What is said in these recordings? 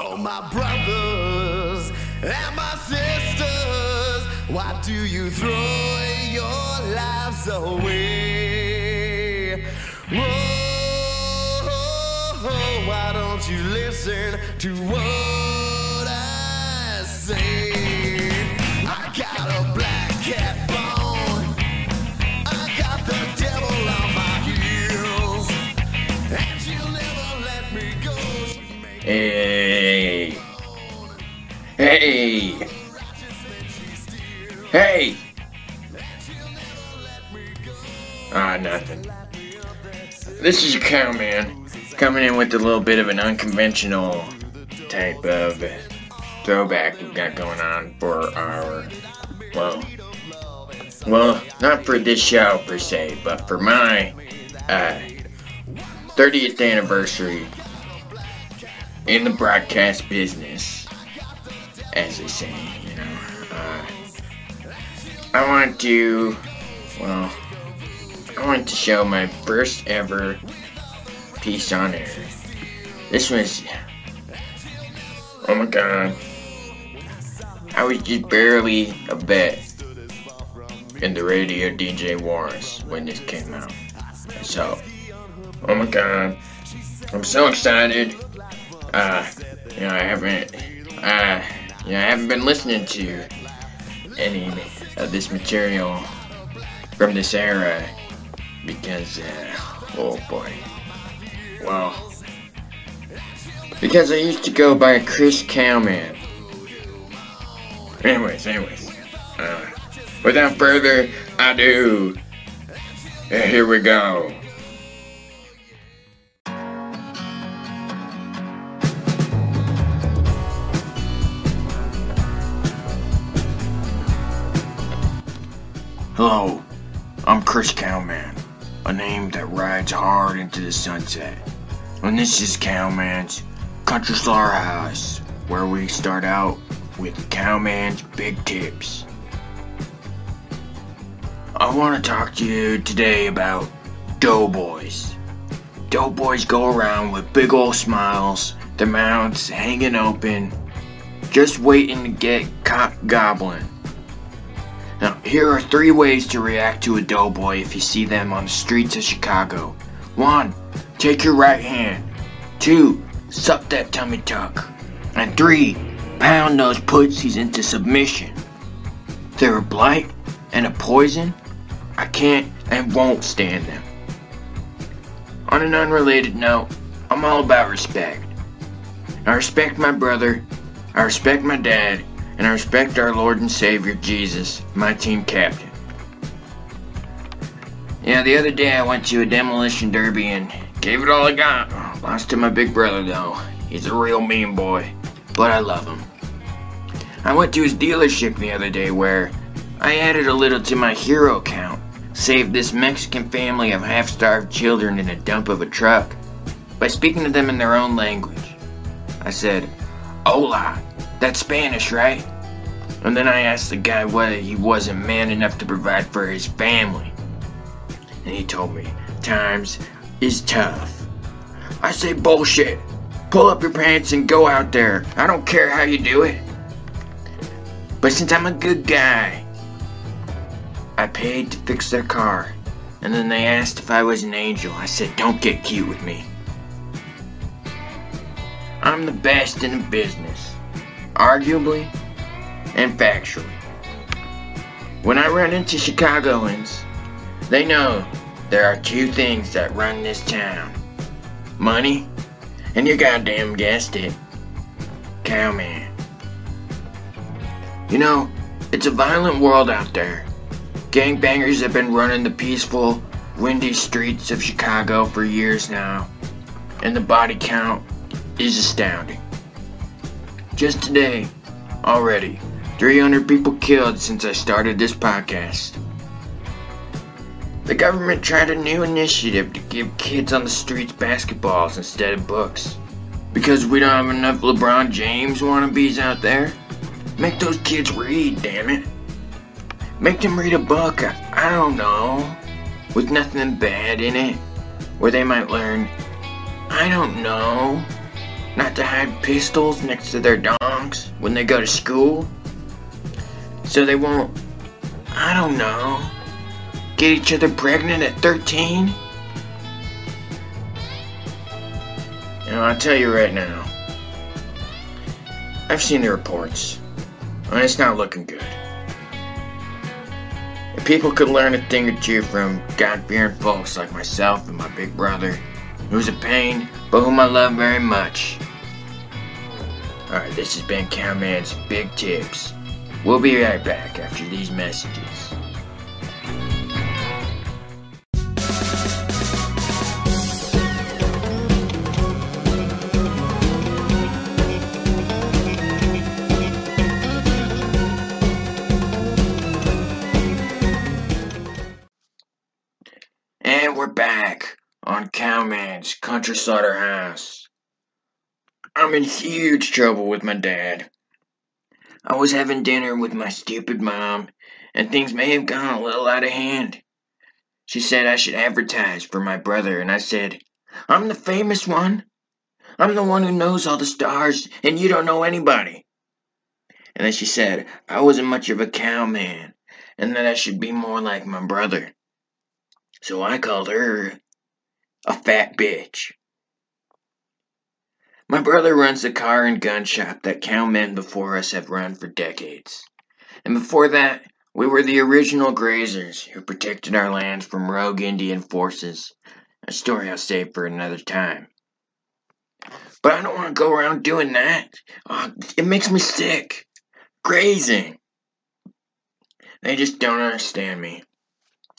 Oh, my brothers and my sisters, why do you throw your lives away? Whoa, why don't you listen to what I say? I got a black cat bone. I got the devil on my heels. And she'll never let me go. Hey. Hey. Ah, nothing. This is your cowman coming in with a little bit of an unconventional type of throwback we've got going on for our, well, well, not for this show per se, but for my uh, 30th anniversary in the broadcast business, as they say, I want to, well, I want to show my first ever piece on air. This was, oh my god, I was just barely a vet in the radio DJ wars when this came out. So, oh my god, I'm so excited uh, you know, I haven't, uh, you know, I haven't been listening to any of this material from this era because, uh, oh boy, well, because I used to go by Chris Cowman. Anyways, anyways, uh, without further ado, here we go. Hello, I'm Chris Cowman, a name that rides hard into the sunset. And this is Cowman's Country Slaughterhouse, where we start out with Cowman's Big Tips. I want to talk to you today about doughboys. Doughboys go around with big old smiles, their mouths hanging open, just waiting to get caught gobbling. Now, here are three ways to react to a doughboy if you see them on the streets of Chicago. One, take your right hand. Two, suck that tummy tuck. And three, pound those pussies into submission. They're a blight and a poison. I can't and won't stand them. On an unrelated note, I'm all about respect. I respect my brother, I respect my dad, and I respect our Lord and Savior Jesus, my team captain. Yeah, the other day I went to a demolition derby and gave it all I got. Lost to my big brother though. He's a real mean boy, but I love him. I went to his dealership the other day where I added a little to my hero count. Saved this Mexican family of half starved children in a dump of a truck by speaking to them in their own language. I said, Hola, that's Spanish, right? And then I asked the guy whether he wasn't man enough to provide for his family. And he told me, times is tough. I say bullshit. Pull up your pants and go out there. I don't care how you do it. But since I'm a good guy, I paid to fix their car. And then they asked if I was an angel. I said, don't get cute with me. I'm the best in the business, arguably and factually. When I run into Chicagoans, they know there are two things that run this town money, and you goddamn guessed it, cowman. You know, it's a violent world out there. Gangbangers have been running the peaceful, windy streets of Chicago for years now, and the body count is astounding. Just today, already, 300 people killed since I started this podcast. The government tried a new initiative to give kids on the streets basketballs instead of books. Because we don't have enough LeBron James wannabes out there? Make those kids read, damn it. Make them read a book, I, I don't know, with nothing bad in it, where they might learn, I don't know, not to hide pistols next to their dongs when they go to school? So they won't, I don't know, get each other pregnant at 13? You know, I'll tell you right now. I've seen the reports, and it's not looking good. If people could learn a thing or two from God-fearing folks like myself and my big brother, who's a pain, but whom I love very much. Alright, this has been Cowman's Big Tips. We'll be right back after these messages. And we're back on Cowman's Country Slaughterhouse. I'm in huge trouble with my dad. I was having dinner with my stupid mom, and things may have gone a little out of hand. She said I should advertise for my brother, and I said, I'm the famous one. I'm the one who knows all the stars, and you don't know anybody. And then she said I wasn't much of a cowman, and that I should be more like my brother. So I called her a fat bitch. My brother runs the car and gun shop that cowmen before us have run for decades. And before that, we were the original grazers who protected our lands from rogue Indian forces. A story I'll save for another time. But I don't want to go around doing that. Oh, it makes me sick. Grazing. They just don't understand me.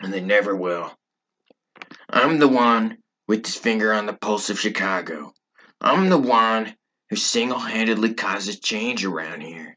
And they never will. I'm the one with his finger on the pulse of Chicago. I'm the one who single handedly causes change around here.